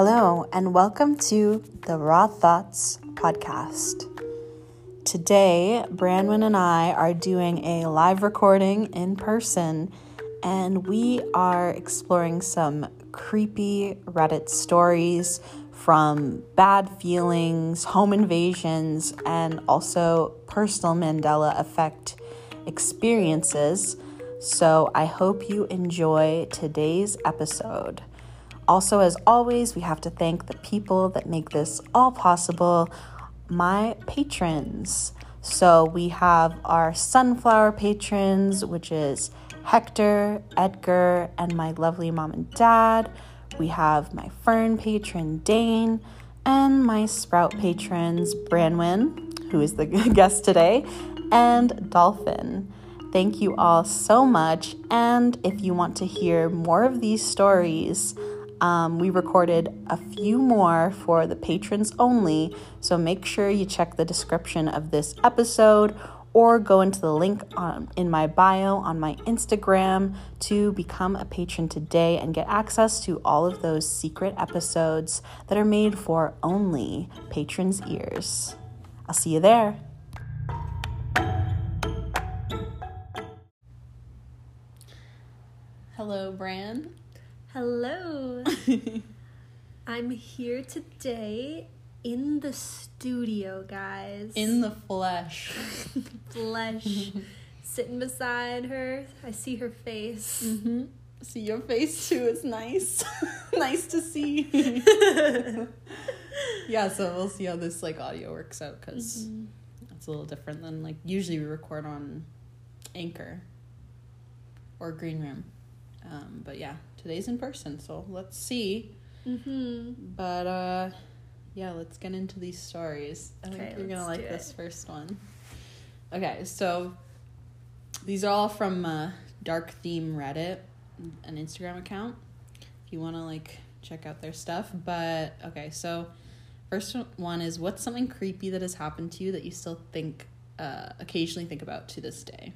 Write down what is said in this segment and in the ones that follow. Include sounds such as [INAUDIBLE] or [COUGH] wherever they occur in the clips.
Hello, and welcome to the Raw Thoughts podcast. Today, Branwen and I are doing a live recording in person, and we are exploring some creepy Reddit stories from bad feelings, home invasions, and also personal Mandela effect experiences. So, I hope you enjoy today's episode. Also, as always, we have to thank the people that make this all possible my patrons. So, we have our sunflower patrons, which is Hector, Edgar, and my lovely mom and dad. We have my fern patron, Dane, and my sprout patrons, Branwen, who is the [LAUGHS] guest today, and Dolphin. Thank you all so much. And if you want to hear more of these stories, um, we recorded a few more for the patrons only, so make sure you check the description of this episode or go into the link on, in my bio on my Instagram to become a patron today and get access to all of those secret episodes that are made for only patrons' ears. I'll see you there. Hello, Bran. Hello. [LAUGHS] I'm here today in the studio, guys. In the flesh. [LAUGHS] flesh. [LAUGHS] Sitting beside her. I see her face. Mm-hmm. See your face too. It's nice. nice to see. yeah, so we'll see how this like audio works out because mm-hmm. it's a little different than like usually we record on Anchor or Green Room. Um, but yeah, today's in person, so let's see. Mm-hmm. But uh, yeah, let's get into these stories. I okay, think you're gonna like this first one. Okay, so these are all from uh, Dark Theme Reddit, an Instagram account. If you want to like check out their stuff, but okay, so first one is what's something creepy that has happened to you that you still think uh, occasionally think about to this day.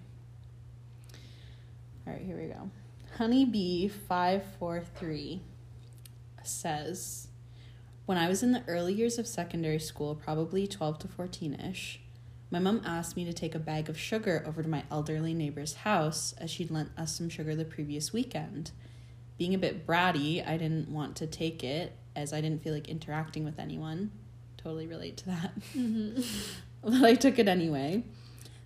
All right, here we go. Honeybee543 says When I was in the early years of secondary school, probably 12 to 14 ish, my mom asked me to take a bag of sugar over to my elderly neighbor's house as she'd lent us some sugar the previous weekend. Being a bit bratty, I didn't want to take it as I didn't feel like interacting with anyone. Totally relate to that. Mm-hmm. [LAUGHS] but I took it anyway.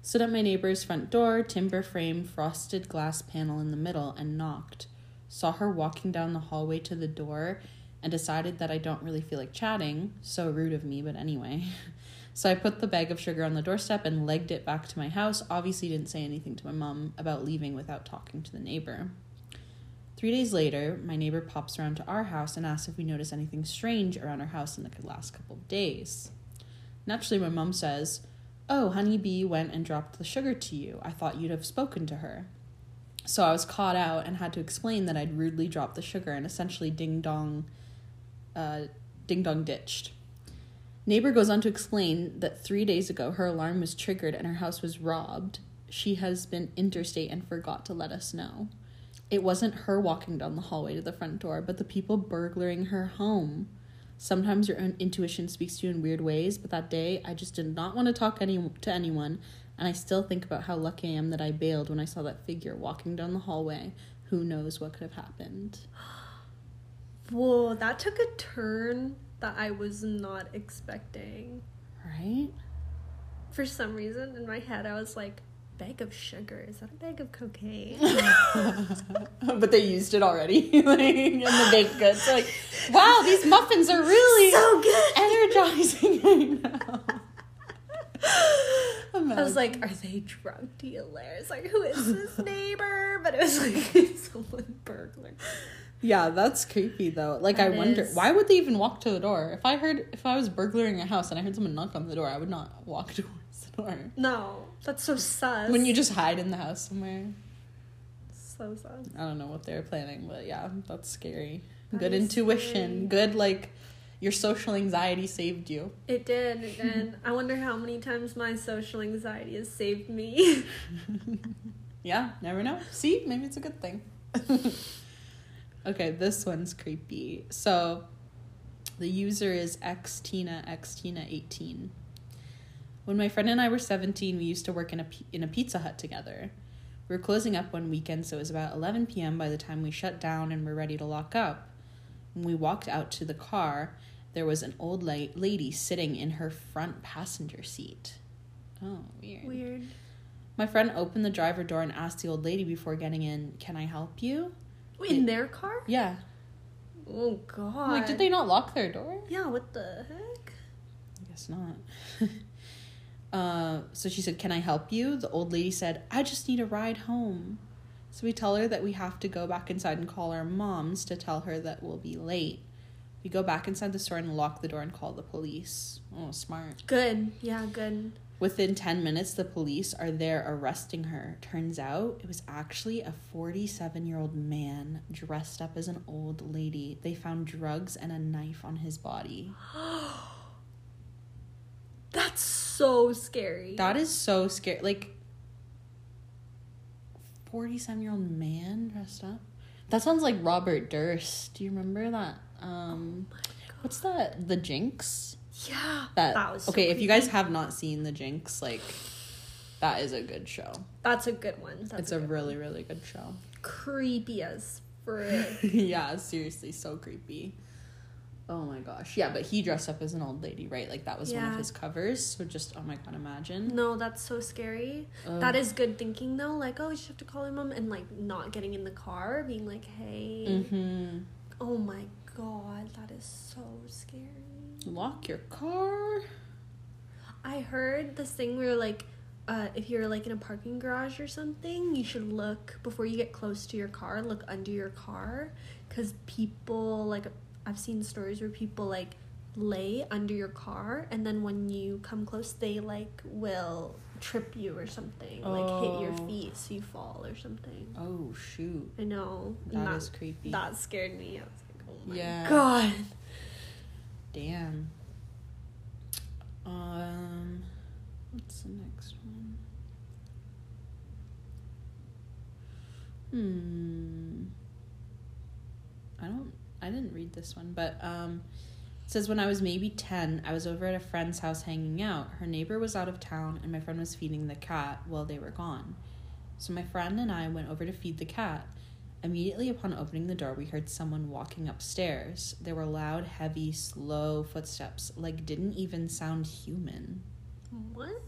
Stood at my neighbor's front door, timber frame, frosted glass panel in the middle, and knocked. Saw her walking down the hallway to the door and decided that I don't really feel like chatting. So rude of me, but anyway. [LAUGHS] So I put the bag of sugar on the doorstep and legged it back to my house. Obviously, didn't say anything to my mom about leaving without talking to the neighbor. Three days later, my neighbor pops around to our house and asks if we notice anything strange around our house in the last couple of days. Naturally, my mom says, Oh, Honeybee went and dropped the sugar to you. I thought you'd have spoken to her. So I was caught out and had to explain that I'd rudely dropped the sugar and essentially ding dong, uh, ding dong ditched. Neighbor goes on to explain that three days ago her alarm was triggered and her house was robbed. She has been interstate and forgot to let us know. It wasn't her walking down the hallway to the front door, but the people burglaring her home. Sometimes your own intuition speaks to you in weird ways, but that day I just did not want to talk any to anyone, and I still think about how lucky I am that I bailed when I saw that figure walking down the hallway. Who knows what could have happened? [SIGHS] Whoa, that took a turn that I was not expecting. Right? For some reason in my head I was like, bag of sugar. Is that a bag of cocaine? [LAUGHS] but they used it already [LAUGHS] like, in the baked goods. like, wow, these muffins are really so good, energizing [LAUGHS] right now. I was like, are they drug dealers? Like, who is this neighbor? But it was like someone burglar. Yeah, that's creepy though. Like that I wonder is... why would they even walk to the door? If I heard if I was burglaring a house and I heard someone knock on the door, I would not walk towards No, that's so sus. When you just hide in the house somewhere. So sus. I don't know what they're planning, but yeah, that's scary. That Good intuition. Scary. Good like your social anxiety saved you. It did, and [LAUGHS] I wonder how many times my social anxiety has saved me. [LAUGHS] yeah, never know. See, maybe it's a good thing. [LAUGHS] okay, this one's creepy. So, The user is xtina xtina18. When my friend and I were 17, we used to work in a in a Pizza Hut together. We were closing up one weekend, so it was about 11 p.m. by the time we shut down and were ready to lock up. When we walked out to the car, there was an old la- lady sitting in her front passenger seat. Oh, weird. Weird. My friend opened the driver door and asked the old lady before getting in, "Can I help you?" In their car? Yeah. Oh god. I'm like, did they not lock their door? Yeah, what the heck? I guess not. [LAUGHS] uh, so she said, Can I help you? The old lady said, I just need a ride home. So we tell her that we have to go back inside and call our moms to tell her that we'll be late. We go back inside the store and lock the door and call the police. Oh, smart. Good. Yeah, good. Within 10 minutes, the police are there arresting her. Turns out it was actually a 47 year old man dressed up as an old lady. They found drugs and a knife on his body. [GASPS] [GASPS] [GASPS] So scary. That is so scary. Like, 47 year old man dressed up? That sounds like Robert Durst. Do you remember that? Um, what's that? The Jinx? yeah. That, That was so okay. if you guys have not seen The Jinx, like, that is a good show. That's a good one. That's it's a good really, really good show. creepy as [LAUGHS] frick. yeah, seriously, so creepy. Oh my gosh. Yeah, but he dressed up as an old lady, right? Like that was one of his covers. So just oh my god, imagine. no, that's so scary. Ugh. That is good thinking though. Like, oh, you just have to call your mom and like not getting in the car, being like, hey. Mhm. Oh my god, that is so scary. Lock your car. I heard this thing where like uh, if you're like in a parking garage or something, you should look before you get close to your car. Look under your car, because people like I've seen stories where people like lay under your car, and then when you come close, they like will trip you or something, like hit your Oh. feet so you fall or something. Oh shoot. I know and that is creepy. that scared me. I was like, oh my Yeah. god. Damn. Um, what's the next one? Hmm. I don't. I didn't read this one, but um, it says when I was maybe ten, I was over at a friend's house hanging out. Her neighbor was out of town, and my friend was feeding the cat while they were gone. So my friend and I went over to feed the cat. Immediately upon opening the door, we heard someone walking upstairs. There were loud, heavy, slow footsteps, like didn't even sound human. What?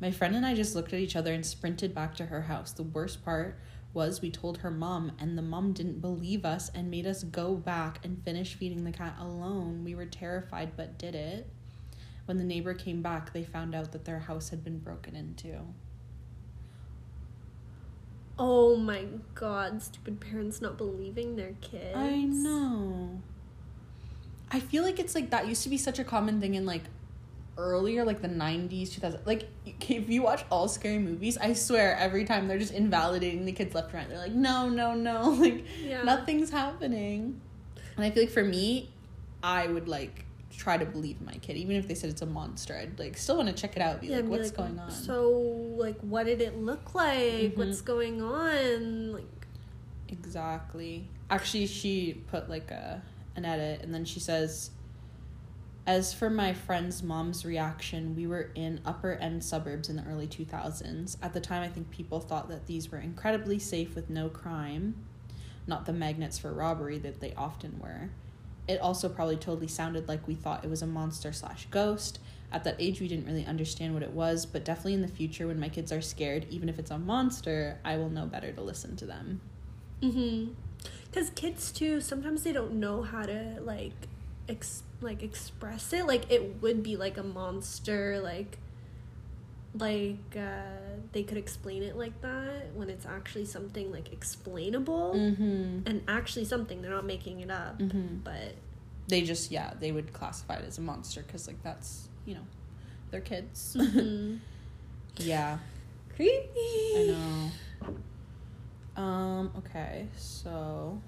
My friend and I just looked at each other and sprinted back to her house. The worst part was we told her mom, and the mom didn't believe us and made us go back and finish feeding the cat alone. We were terrified but did it. When the neighbor came back, they found out that their house had been broken into. Oh my god, stupid parents not believing their kids. I know. I feel like it's like that used to be such a common thing in like earlier, like the 90s, 2000. Like, if you watch all scary movies, I swear every time they're just invalidating the kids left and right. They're like, no, no, no. [LAUGHS] Like, Yeah. nothing's happening. And I feel like for me, I would like try to believe my kid, even if they said it's a monster. I'd like still want to check it out. Be Yeah, like, be what's like, going on? So, like, what did it look like? Mhm. What's going on? Like, Exactly. Actually, she put like a an edit, and then she says, "As for my friend's mom's reaction, we were in upper end suburbs in the early two thousands. At the time, I think people thought that these were incredibly safe with no crime, not the magnets for robbery that they often were. It also probably totally sounded like we thought it was a monster slash ghost." At that age, we didn't really understand what it was, but definitely in the future, when my kids are scared, even if it's a monster, I will know better to listen to them. mm-hmm. Because kids too, sometimes they don't know how to like, ex- like express it. Like it would be like a monster. Like, like uh, they could explain it like that when it's actually something like explainable Mm-hmm. and actually something. They're not making it up. Mm-hmm. But They just yeah they would classify it as a monster because like that's you know they're kids. [LAUGHS] mhm. yeah, creepy. I know. Um. Okay, so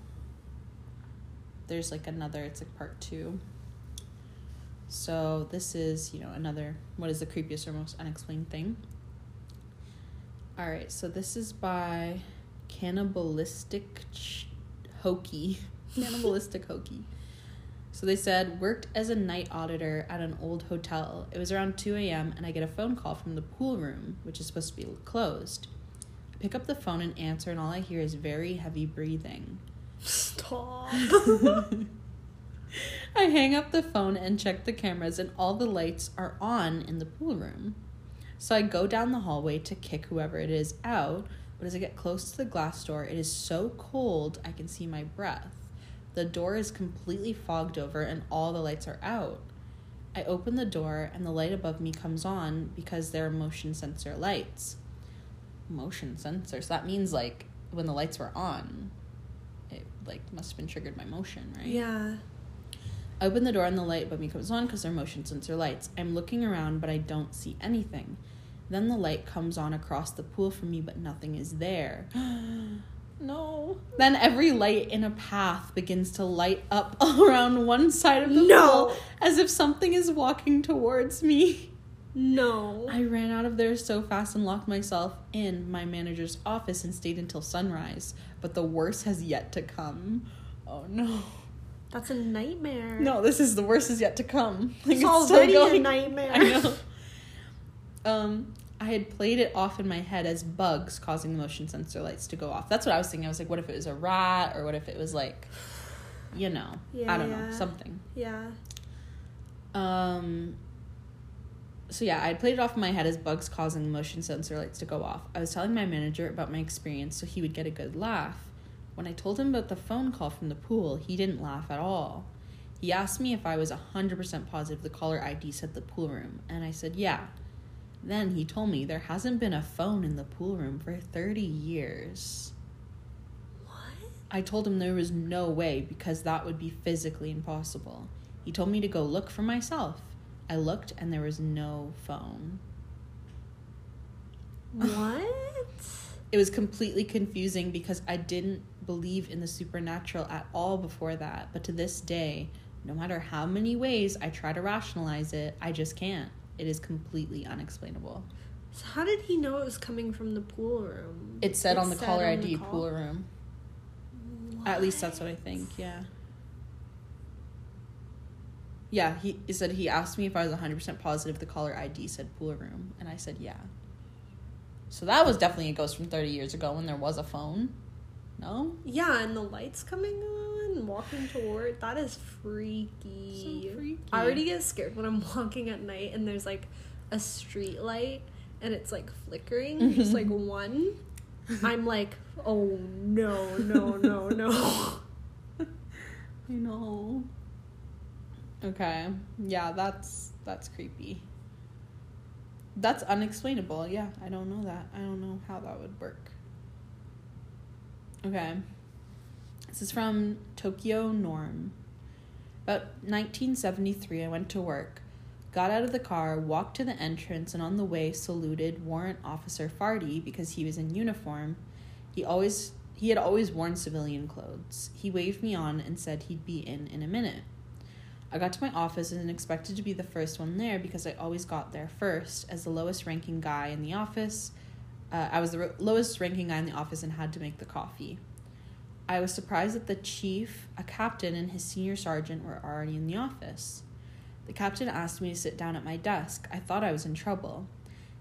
there's like another. It's like part two. So this is you know another. What is the creepiest or most unexplained thing? All right, so this is by Cannibalistic Ch- Hokey. [LAUGHS] Cannibalistic Hokey. So they said, worked as a night auditor at an old hotel. It was around 2 a.m., and I get a phone call from the pool room, which is supposed to be closed. I pick up the phone and answer, and all I hear is very heavy breathing. [LAUGHS] Stop. [LAUGHS] I hang up the phone and check the cameras, and all the lights are on in the pool room. So I go down the hallway to kick whoever it is out, but as I get close to the glass door, it is so cold I can see my breath. The door is completely fogged over, and all the lights are out. I open the door, and the light above me comes on because they're motion sensor lights. Motion sensors. That means like when the lights were on, it like must have been triggered by motion, right? yeah. I open the door and the light above me comes on because they're motion sensor lights. I'm looking around, but I don't see anything. Then the light comes on across the pool from me, but nothing is there. [GASPS] no. Then every light in a path begins to light up [LAUGHS] around one side of the No. pool as if something is walking towards me. No. I ran out of there so fast and locked myself in my manager's office and stayed until sunrise. But the worst has yet to come. Oh no. That's a nightmare. No, this is the worst is yet to come. [LAUGHS] Like, It's still already a nightmare. [LAUGHS] I know. Um, I had played it off in my head as bugs causing the motion sensor lights to go off. That's what I was thinking. I was like, what if it was a rat, or what if it was like, you know, Yeah, I don't yeah. know, something. Yeah. Um. So yeah, I played it off in my head as bugs causing the motion sensor lights to go off. I was telling my manager about my experience so he would get a good laugh. When I told him about the phone call from the pool, he didn't laugh at all. He asked me if I was 100% positive the caller ID said the pool room, and I said yeah. Then he told me there hasn't been a phone in the pool room for 30 years. What? I told him there was no way because that would be physically impossible. He told me to go look for myself. I looked and there was no phone. What? [LAUGHS] It was completely confusing because I didn't believe in the supernatural at all before that. But to this day, no matter how many ways I try to rationalize it, I just can't. It is completely unexplainable. So how did he know it was coming from the pool room? It said on the said caller on ID call? pool room. At least that's what I think, yeah. Yeah, he, he said he asked me if I was 100% positive the caller ID said pool room, and I said yeah. So that was definitely a ghost from 30 years ago when there was a phone. No? Yeah, and the lights coming on, walking toward. That is freaky. So freaky. I already get scared when I'm [LAUGHS] walking at night and there's like a street light and it's like flickering, mm-hmm. just like one. [LAUGHS] I'm like, oh no, no, no, no. [LAUGHS] I know. Okay. Yeah, that's that's creepy. That's unexplainable. Yeah, I don't know that. I don't know how that would work. Okay. This is from Tokyo Norm. About 1973, I went to work, got out of the car, walked to the entrance, and on the way saluted Warrant Officer Farty because he was in uniform. He always he had always worn civilian clothes. He waved me on and said he'd be in in a minute. I got to my office and expected to be the first one there because I always got there first as the lowest ranking guy in the office. Uh, I was the lowest ranking guy in the office and had to make the coffee. I was surprised that the chief, a captain, and his senior sergeant were already in the office. The captain asked me to sit down at my desk. I thought I was in trouble.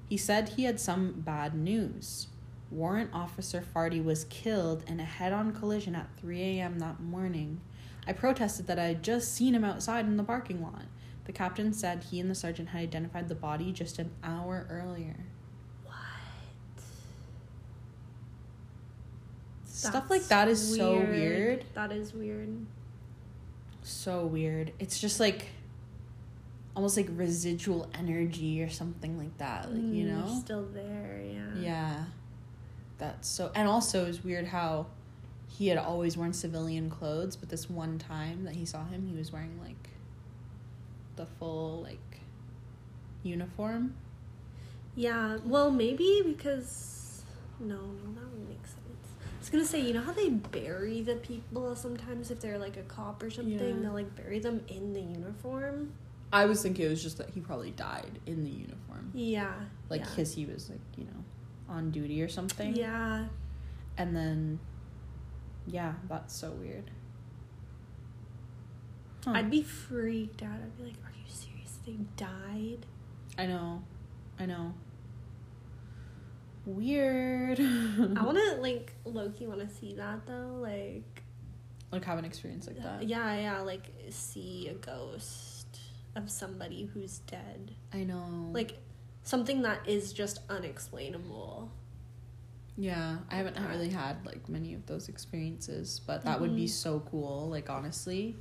He said he had some bad news. Warrant Officer Farty was killed in a head on collision at 3 a.m. that morning. I protested that I had just seen him outside in the parking lot. The captain said he and the sergeant had identified the body just an hour earlier. Stuff like that is so weird. weird. That is weird. So weird. It's just like almost like residual energy or something like that. Like, you Mm, know? Still there, yeah. Yeah. That's so and also it's weird how he had always worn civilian clothes, but this one time that he saw him, he was wearing like the full like uniform. Yeah, well, maybe because no, no, that would make sense. I was gonna say, you know how they bury the people sometimes if they're like a cop or something, Yeah. they'll like bury them in the uniform. I was thinking it was just that he probably died in the uniform. Yeah, Like yeah. because he was like, you know, on duty or something. Yeah, And then yeah, that's so weird. Huh. I'd be freaked out. I'd be like, "Are you serious? They died?" I know. I know. Weird. [LAUGHS] I want to like lowkey. Want to see that though? Like, like have an experience like that. yeah, yeah. Like see a ghost of somebody who's dead. I know. Like something that is just unexplainable. Yeah, I haven't really had like many of those experiences, but that would be Mhm. so cool, like honestly.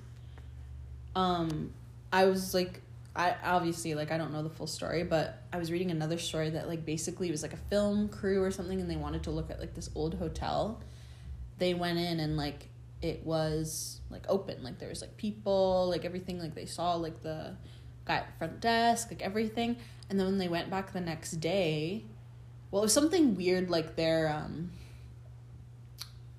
Um I was like I obviously like I don't know the full story, but I was reading another story that like basically it was like a film crew or something and they wanted to look at like this old hotel. They went in and like it was like open, like there was like people, like everything, like they saw like the guy at the front desk, like everything. And then when they went back the next day, well, it was something weird like their um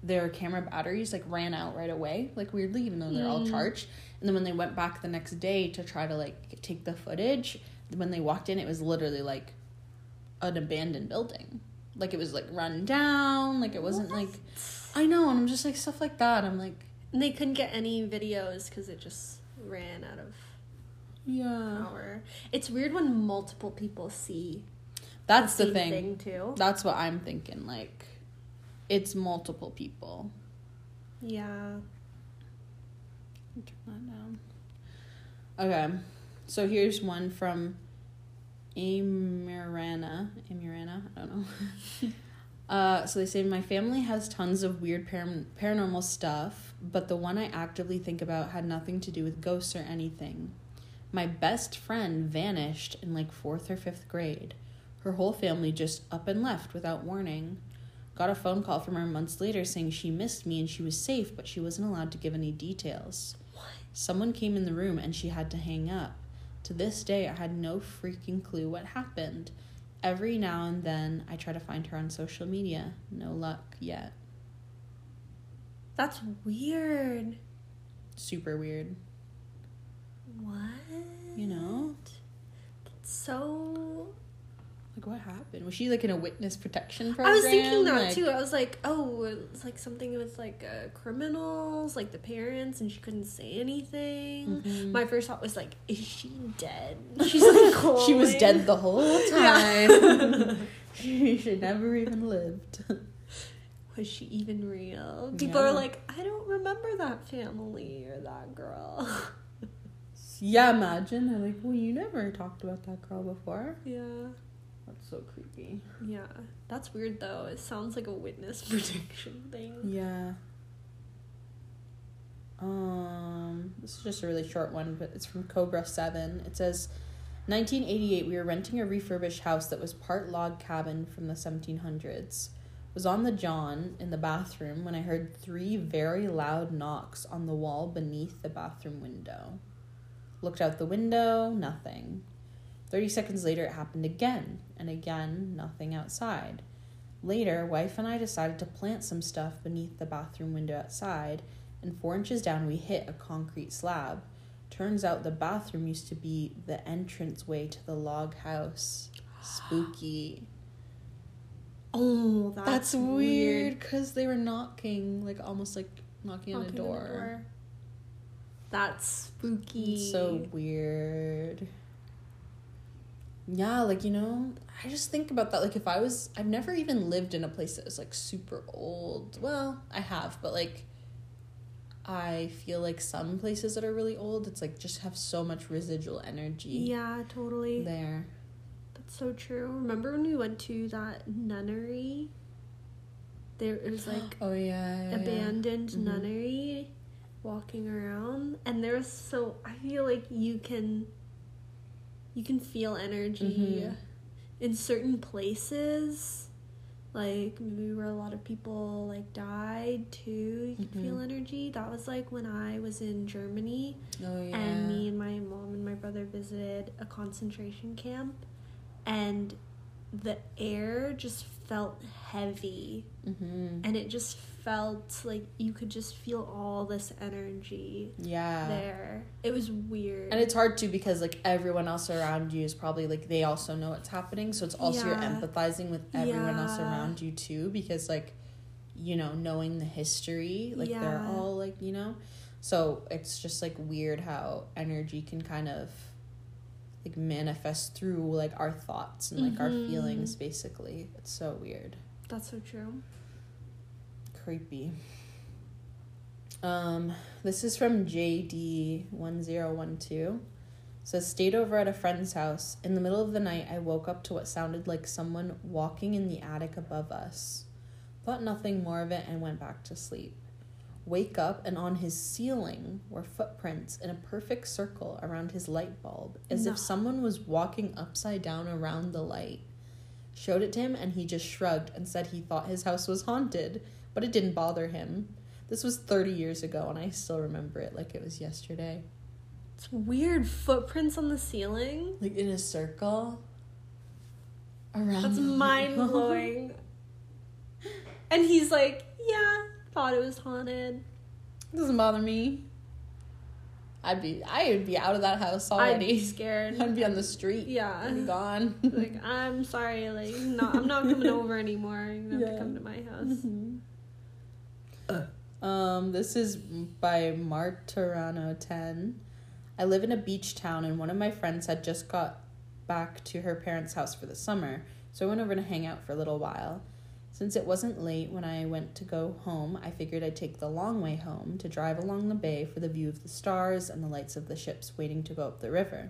their camera batteries like ran out right away, like weirdly, even though they're all Mm. charged. And then when they went back the next day to try to like take the footage, when they walked in, it was literally like an abandoned building. Like it was like run down, like it wasn't like I know, and I'm just like stuff like that. I'm like, And they couldn't get any videos because it just ran out of yeah. power. It's weird when multiple people see. That's the, same thing. too. That's what I'm thinking. Like, it's multiple people. Yeah. Turn that. Okay, so here's one from Amirana. Amirana, I don't know. [LAUGHS] uh, so they say my family has tons of weird param- paranormal stuff, but the one I actively think about had nothing to do with ghosts or anything. My best friend vanished in like fourth or fifth grade. Her whole family just up and left without warning. Got a phone call from her months later saying she missed me and she was safe, but she wasn't allowed to give any details. Someone came in the room and she had to hang up. To this day, I had no freaking clue what happened. Every now and then, I try to find her on social media. No luck yet. That's weird. Super weird. What? You know? It's so Like, what happened? Was she like in a witness protection program? I was thinking that Like- too. I was like, oh, it's like something with like uh, criminals, like the parents, and she couldn't say anything. Mhm. My first thought was like, is she dead? [LAUGHS] She's like, she was dead the [LAUGHS] whole time. [LAUGHS] she should never even lived. Was she even real? People Yeah. are like, I don't remember that family or that girl. yeah, imagine. They're like, well, you never talked about that girl before. yeah. That's so creepy. Yeah. That's weird though. It sounds like a witness [LAUGHS] protection thing. Yeah. Um, this is just a really short one, but it's from Cobra 7. It says 1988 we were renting a refurbished house that was part log cabin from the 1700s. Was on the john in the bathroom when I heard three very loud knocks on the wall beneath the bathroom window. Looked out the window, nothing. 30 seconds later it happened again, and again nothing outside. Later, wife and I decided to plant some stuff beneath the bathroom window outside, and four inches down, we hit a concrete slab. Turns out the bathroom used to be the entranceway to the log house. Spooky. Oh, that's, That's, weird because they were knocking, like almost like knocking, on a door. door. That's spooky. It's so weird. Yeah, like you know, I just think about that. Like if I was, I've never even lived in a place that was like super old. Well, I have, but like, I feel like some places that are really old, it's like just have so much residual energy. Yeah, totally. There. That's so true. Remember when we went to that nunnery? There it was like [GASPS] Oh yeah. yeah, yeah. abandoned Mhm. nunnery walking around and there's so I feel like you can you can feel energy Mhm. in certain places like maybe where a lot of people like died too you can feel Mhm. energy that was like when i was in germany Oh yeah. and me and my mom and my brother visited a concentration camp and the air just felt heavy Mm-hmm. and it just felt like you could just feel all this energy Yeah. there it was weird And it's hard too because like everyone else around you is probably like they also know what's happening, so it's also you're empathizing with everyone else around you too because like you know, knowing the history. Like they're all like, you know. So it's just like weird how energy can kind of like manifest through like our thoughts and like our Mhm. feelings basically. It's so weird. That's so true. Creepy. Um, this is from JD1012. Says, stayed over at a friend's house. In the middle of the night, I woke up to what sounded like someone walking in the attic above us. Thought nothing more of it and went back to sleep. Wake up, and on his ceiling were footprints in a perfect circle around his light bulb, as No. if someone was walking upside down around the light. Showed it to him, and he just shrugged and said he thought his house was haunted, but it didn't bother him. This was 30 years ago, and I still remember it like it was yesterday. It's weird footprints on the ceiling. Like in a circle around. That's mind blowing. [LAUGHS] and he's like, yeah, thought it was haunted. It Doesn't bother me. I'd be I would be out of that house I'd be [LAUGHS] scared. I'd be on the street. Yeah. I'd be gone. like, I'm sorry, like, no, I'm not coming over anymore. You're gonna have [LAUGHS] Yeah. to come to my house. Mm-hmm. [COUGHS] Um, this is by Martirano 10. I live in a beach town, and one of my friends had just got back to her parents' house for the summer, so I went over to hang out for a little while. Since it wasn't late when I went to go home, I figured I'd take the long way home to drive along the bay for the view of the stars and the lights of the ships waiting to go up the river.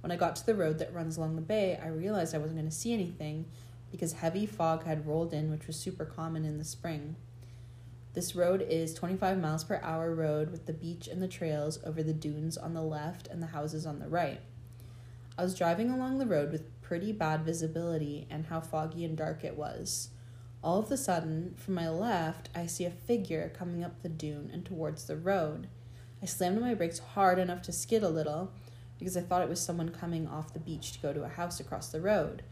When I got to the road that runs along the bay, I realized I wasn't going to see anything because heavy fog had rolled in, which was super common in the spring. This road is 25 miles per hour road with the beach and the trails over the dunes on the left and the houses on the right. I was driving along the road with pretty bad visibility and how foggy and dark it was. All of a sudden, from my left, I see a figure coming up the dune and towards the road. I slammed my brakes hard enough to skid a little because I thought it was someone coming off the beach to go to a house across the road.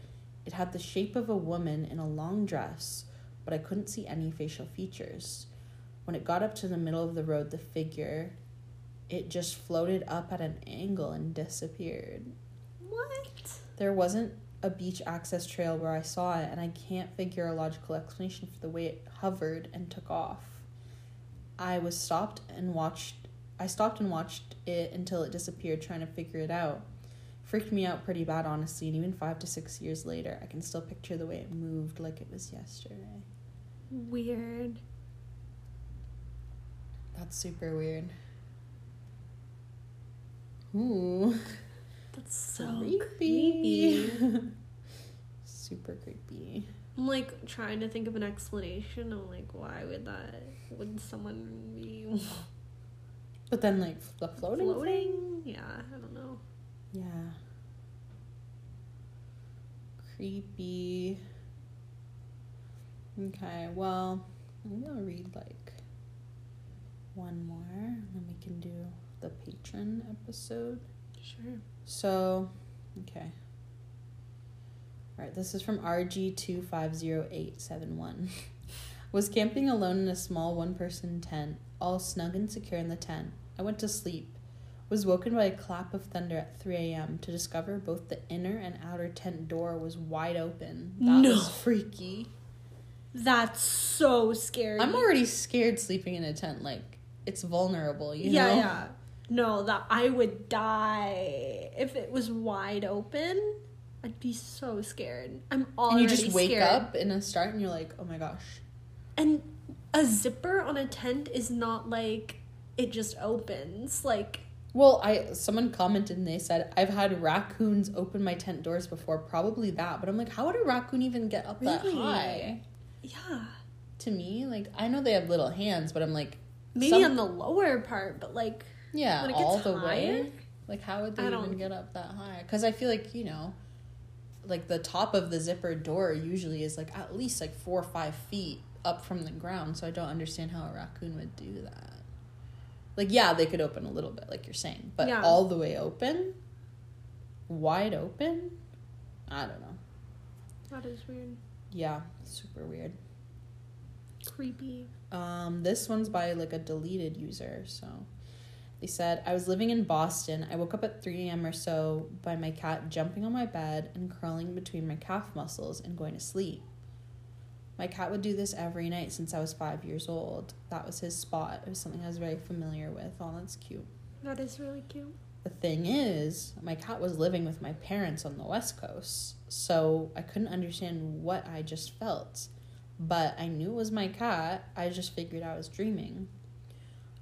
It had the shape of a woman in a long dress, but I couldn't see any facial features. When it got up to the middle of the road, the figure, it just floated up at an angle and disappeared. What? There wasn't a beach access trail where I saw it, and I can't figure a logical explanation for the way it hovered and took off. I was stopped and watched. I stopped and watched it until it disappeared, trying to figure it out. Freaked me out pretty bad, honestly, and even five to six years later, I can still picture the way it moved like it was yesterday. Weird. That's super weird. Ooh. That's [LAUGHS] so creepy. creepy. [LAUGHS] Super creepy. I'm like trying to think of an explanation. I'm like, why would that? Would someone be [LAUGHS] But then, like the floating. thing? floating? Yeah, I don't know. Yeah. Creepy. Okay, well, I'm gonna read like one more, and then we can do the patron episode. Sure. So, okay. All right, this is from RG250871. [LAUGHS] Was camping alone in a small one person tent, all snug and secure in the tent. I went to sleep. Was woken by a clap of thunder at 3 a.m. to discover both the inner and outer tent door was wide open. That No. was freaky. That's so scary. I'm already scared sleeping in a tent. Like, it's vulnerable, you yeah, know? yeah. No, that I would die if it was wide open. I'd be so scared. I'm And you just wake scared. up in a start and you're like, oh my gosh. And a zipper on a tent is not like it just opens. Like Well, I someone commented and they said I've had raccoons open my tent doors before, probably that. But I'm like, how would a raccoon even get up that high? yeah, To me, like I know they have little hands, but I'm like, maybe Some- on the lower part, but like yeah, when it all gets the higher? way. Like, how would they I even don't- get up that high? Because I feel like you know, like the top of the zipper door usually is like at least like four or five feet up from the ground. So I don't understand how a raccoon would do that. Like, yeah, they could open a little bit, like you're saying, but Yeah. all the way open, wide open. I don't know. that is weird, Yeah, super weird. Creepy. Um, this one's by like a deleted user. So they said, I was living in Boston. I woke up at 3 a.m. or so by my cat jumping on my bed and curling between my calf muscles and going to sleep. My cat would do this every night since I was five years old. That was his spot. It was something I was very familiar with. Oh, that's cute. That is really cute. The thing is, my cat was living with my parents on the West Coast, so I couldn't understand what I just felt. But I knew it was my cat, I just figured I was dreaming.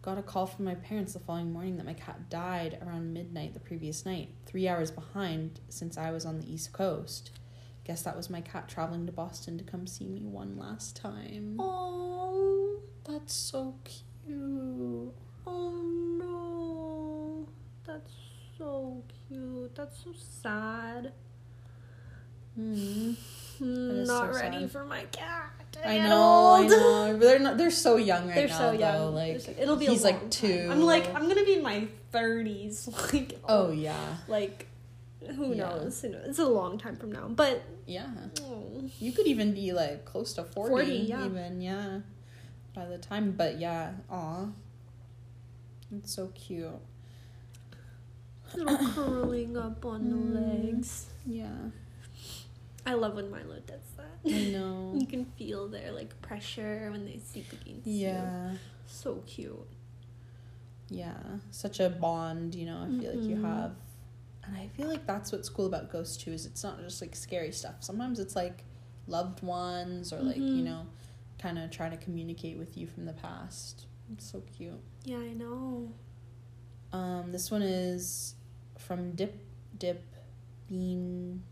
Got a call from my parents the following morning that my cat died around midnight the previous night, three hours behind since I was on the East Coast. Guess that was my cat traveling to Boston to come see me one last time. Oh, That's so cute. oh no. That's so cute. That's so sad. [LAUGHS] Mm, Not so ready sad. for my cat. I know, I know. But They're not. They're so young right They're now. so young. Though. Like so- it'll be. he's like time. two. I'm like I'm gonna be in my thirties. [LAUGHS] Like Oh yeah, like who Yeah. knows? It's a long time from now, but yeah. oh, You could even be like close to 40, 40, yeah. even, yeah. By the time, but yeah, aw. It's so cute. little curling up on Mm. the legs. Yeah. I love when Milo does that. I [LAUGHS] know. You can feel their like pressure when they sleep against you. yeah. So cute. Yeah. Such a bond, you know, I feel like you Mhm. have. And I feel like that's what's cool about Ghosts too, is it's not just like scary stuff. Sometimes it's like loved ones or like, you Mhm. know, kind of trying to communicate with you from the past. It's so cute. Yeah, I know. Um, this one is from Dip Dip Bean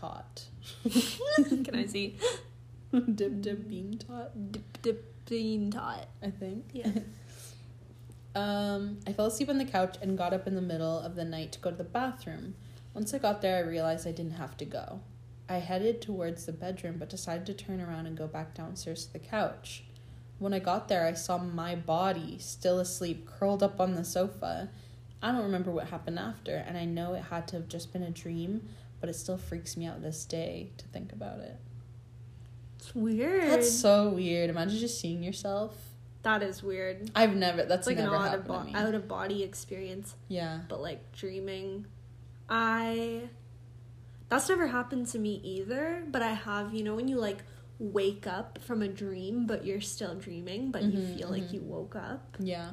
Tot. [LAUGHS] Can I see? [LAUGHS] Dip Dip Bean Tot, Dip dip bean tot. I think. Yeah. [LAUGHS] um, I fell asleep on the couch and got up in the middle of the night to go to the bathroom. Once I got there, I realized I didn't have to go. I headed towards the bedroom but decided to turn around and go back downstairs to the couch. When I got there, I saw my body still asleep, curled up on the sofa. I don't remember what happened after, and I know it had to have just been a dream, but it still freaks me out this day to think about it. It's weird. That's so weird. Imagine just seeing yourself. that is weird. I've never. That's like an out of, bo- out of body experience, yeah. but like dreaming. I. That's never happened to me either, but I have, you know, when you like wake up from a dream, but you're still dreaming, but you Mhm, feel like mhm. you woke up. Yeah.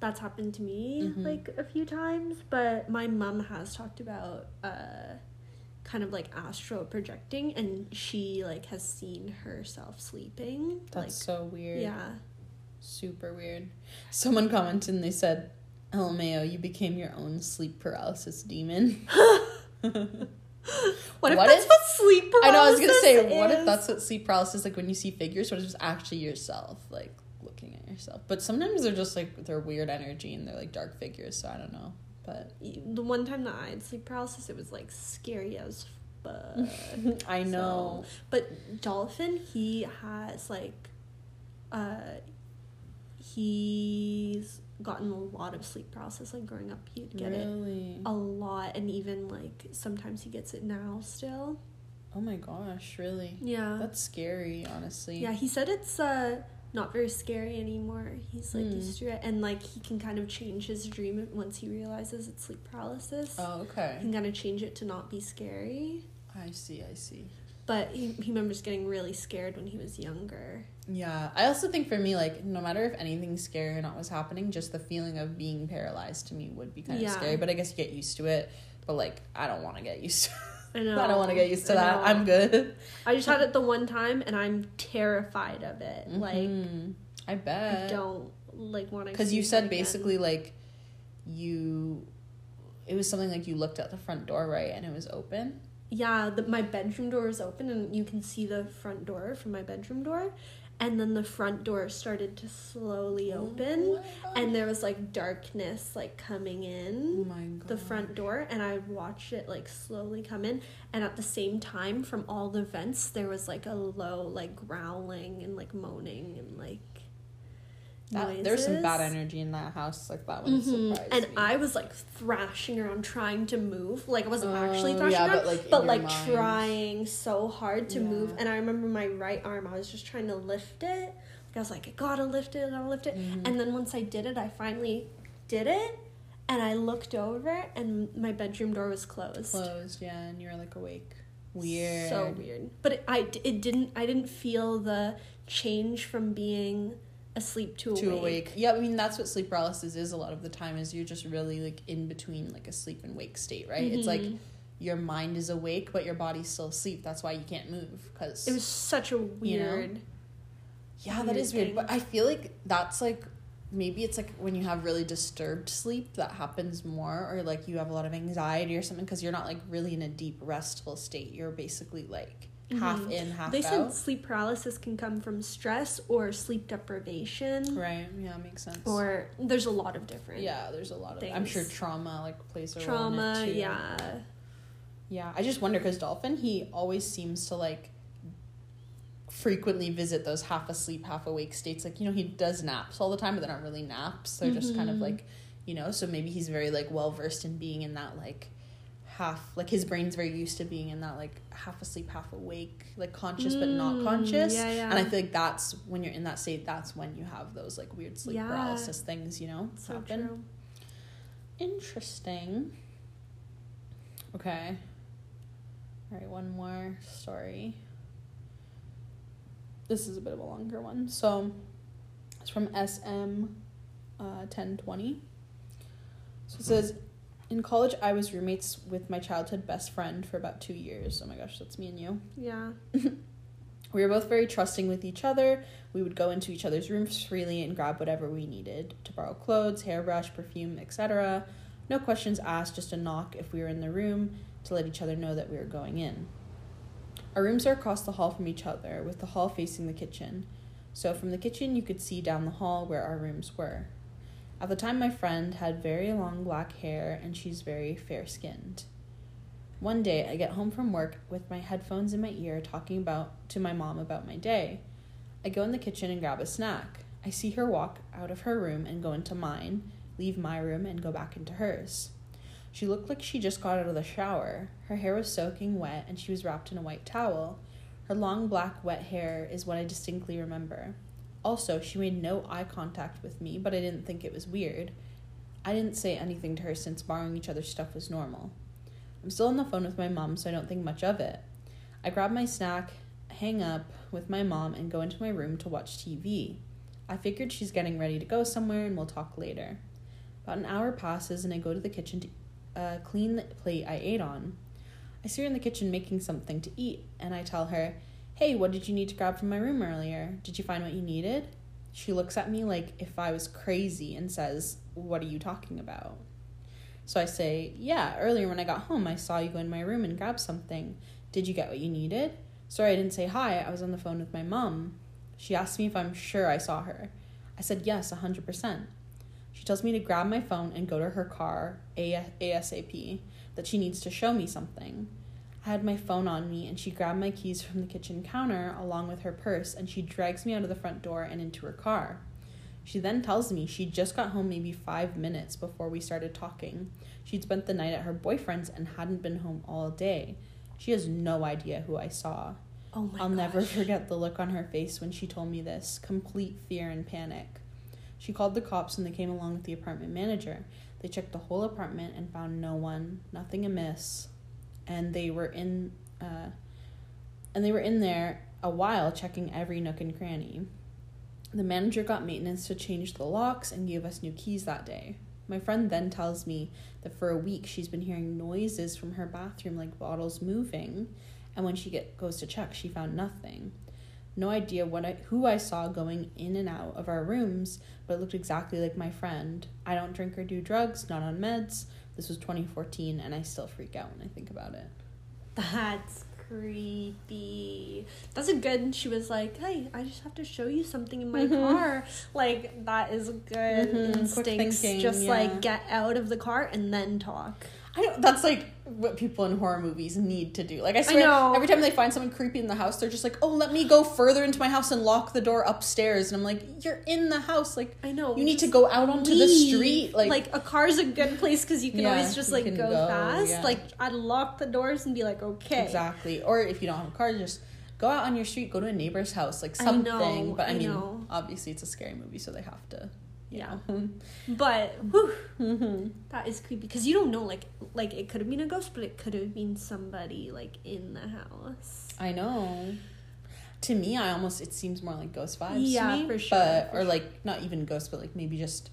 That's happened to me Mhm. like a few times, but my mom has talked about uh kind of like astral projecting and she like has seen herself sleeping. That's so weird. yeah. Super weird. Someone commented and they said, LMAO, you became your own sleep paralysis demon. [LAUGHS] What if What that's if- what sleep paralysis I know, I was gonna say, what if that's what sleep paralysis like when you see figures, what if it's actually yourself, like yourself? But sometimes they're just like, they're weird energy and they're like dark figures, so I don't know. But the one time that I had sleep paralysis, it was like scary as fuck. [LAUGHS] I know. But Dolphin, he has like, uh, he's gotten a lot of sleep paralysis. Like growing up, he'd get it a lot, and even like sometimes he gets it now still. Oh my gosh, really? Yeah, That's scary, honestly. yeah. He said it's uh not very scary anymore. He's like Hmm. used to it, and like he can kind of change his dream once he realizes it's sleep paralysis. Oh, okay. He can kind of change it to not be scary. I see, I see. But he, he remembers getting really scared when he was younger. Yeah, I also think for me, like, no matter if anything scary or not was happening, just the feeling of being paralyzed to me would be kind of scary. But I guess you get used to it. But like, I don't want to get used to. I know. I don't want to get used to I that. know. I'm good. I just had it the one time, and I'm terrified of it. Like Mhm. I I bet don't like want to. because you said basically like you. It was something like you looked at the front door, right, and it was open. Yeah, the, my bedroom door is open, and you can see the front door from my bedroom door, and then the front door started to slowly open, Oh and there was like darkness like coming oh in. god, the front door. And I watched it like slowly come in. And at the same time from all the vents there was like a low like growling and like moaning and like That, there's some bad energy in that house. Like that one Mhm. surprised And me. I was like thrashing around trying to move. Like I wasn't actually Oh, thrashing yeah, around, but, like, but like mind. trying so hard to move. And I remember my right arm, I was just trying to lift it. Like I was like, I gotta lift it, I gotta lift it. Mhm. And then once I did it, I finally did it. And I looked over and my bedroom door was closed. closed, yeah, and you were like awake. Weird. So weird. But it, I it didn't I didn't feel the change from being asleep to awake. to awake. Yeah, I mean that's what sleep paralysis is a lot of the time is you're just really like in between like a sleep and wake state, right? It's like Mhm. your mind is awake but your body's still asleep. That's why you can't move cuz it was such a weird. Yeah, that weird is weird. thing. But I feel like that's like maybe it's like when you have really disturbed sleep that happens more or like you have a lot of anxiety or something because you're not like really in a deep restful state. You're basically like half Mhm. in, half out. They said sleep paralysis can come from stress or sleep deprivation. Right. Yeah, makes sense. Or there's a lot of different yeah, there's a lot of I'm sure trauma like plays a role trauma. in it too. Yeah. Yeah, I just wonder because Dolphin, he always seems to like frequently visit those half asleep, half awake states. Like, you know, he does naps all the time, but they're not really naps. They're just kind of Mhm. like, you know, so maybe he's very like well versed in being in that like half, like his brain's very used to being in that like half asleep, half awake, like conscious but not Mm, conscious. yeah, yeah. And I feel like that's when you're in that state, that's when you have those like weird sleep Yeah. paralysis things, you know, So happen. true. Interesting. Okay. All right, one more story. This is a bit of a longer one. So, it's from SM uh, 1020. So it says, In college, I was roommates with my childhood best friend for about two years. Oh my gosh, that's me and you. Yeah. [LAUGHS] We were both very trusting with each other. We would go into each other's rooms freely and grab whatever we needed to borrow clothes, hairbrush, perfume, etc. No questions asked, just a knock if we were in the room to let each other know that we were going in. Our rooms are across the hall from each other, with the hall facing the kitchen. So from the kitchen, you could see down the hall where our rooms were. At the time, my friend had very long black hair and she's very fair skinned. One day, I get home from work with my headphones in my ear talking about to my mom about my day. I go in the kitchen and grab a snack. I see her walk out of her room and go into mine, leave my room and go back into hers. She looked like she just got out of the shower. Her hair was soaking wet and she was wrapped in a white towel. Her long black wet hair is what I distinctly remember. Also, she made no eye contact with me, but I didn't think it was weird. I didn't say anything to her since borrowing each other's stuff was normal. I'm still on the phone with my mom, so I don't think much of it. I grab my snack, hang up with my mom, and go into my room to watch TV. I figured she's getting ready to go somewhere and we'll talk later. About an hour passes, and I go to the kitchen to uh, clean the plate I ate on. I see her in the kitchen making something to eat, and I tell her, Hey, what did you need to grab from my room earlier? Did you find what you needed? She looks at me like if I was crazy and says, What are you talking about? So I say, Yeah, earlier when I got home, I saw you go in my room and grab something. Did you get what you needed? Sorry, I didn't say hi. I was on the phone with my mom. She asked me if I'm sure I saw her. I said yes, a 100%. She tells me to grab my phone and go to her car ASAP, that she needs to show me something. I had my phone on me, and she grabbed my keys from the kitchen counter along with her purse, and she drags me out of the front door and into her car. She then tells me she just got home maybe five minutes before we started talking. She'd spent the night at her boyfriend's and hadn't been home all day. She has no idea who I saw. Oh my I'll never forget the look on her face when she told me this complete fear and panic. She called the cops and they came along with the apartment manager. They checked the whole apartment and found no one, nothing amiss. And they were in uh, and they were in there a while checking every nook and cranny. The manager got maintenance to change the locks and gave us new keys that day. My friend then tells me that for a week she's been hearing noises from her bathroom like bottles moving, and when she get, goes to check, she found nothing. No idea what I, who I saw going in and out of our rooms, but it looked exactly like my friend. I don't drink or do drugs, not on meds. This was 2014, and I still freak out when I think about it. That's creepy. That's a good. She was like, "Hey, I just have to show you something in my Mhm. car." Like that is a good Mhm, quick instincts. thinking, just yeah. like get out of the car and then talk. I don't, that's like what people in horror movies need to do. Like I swear, know. every time they find someone creepy in the house, they're just like, "Oh, let me go further into my house and lock the door upstairs." And I'm like, "You're in the house. Like I know. you need to go out onto the street." Like, Like, a car's a good place because you can Yeah, always just like go, go, fast. yeah. Like I'd lock the doors and be like, "Okay." exactly. Or if you don't have a car, just go out on your street, go to a neighbor's house, like I something. know, but I, I mean, know. obviously it's a scary movie, so they have to you Yeah. know. [LAUGHS] But whew, Mhm. that is creepy because you don't know. Like like it could have been a ghost, but it could have been somebody like in the house. I know. To me, I almost it seems more like ghost vibes. Yeah, to me, for sure, But for or sure. like not even ghost, but like maybe just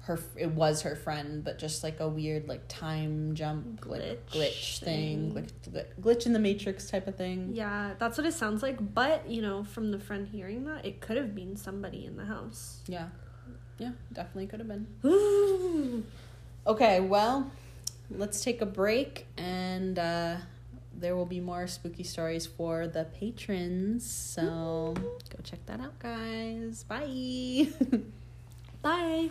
her. It was her friend, but just like a weird like time jump like Glitch glitch thing, thing. like glitch in the matrix type of thing. Yeah, that's what it sounds like. But you know, from the friend hearing that, it could have been somebody in the house. Yeah, yeah, definitely could have been. Ooh. Okay, well, let's take a break and uh, there will be more spooky stories for the patrons. So go check that out, guys. Bye. [LAUGHS] Bye.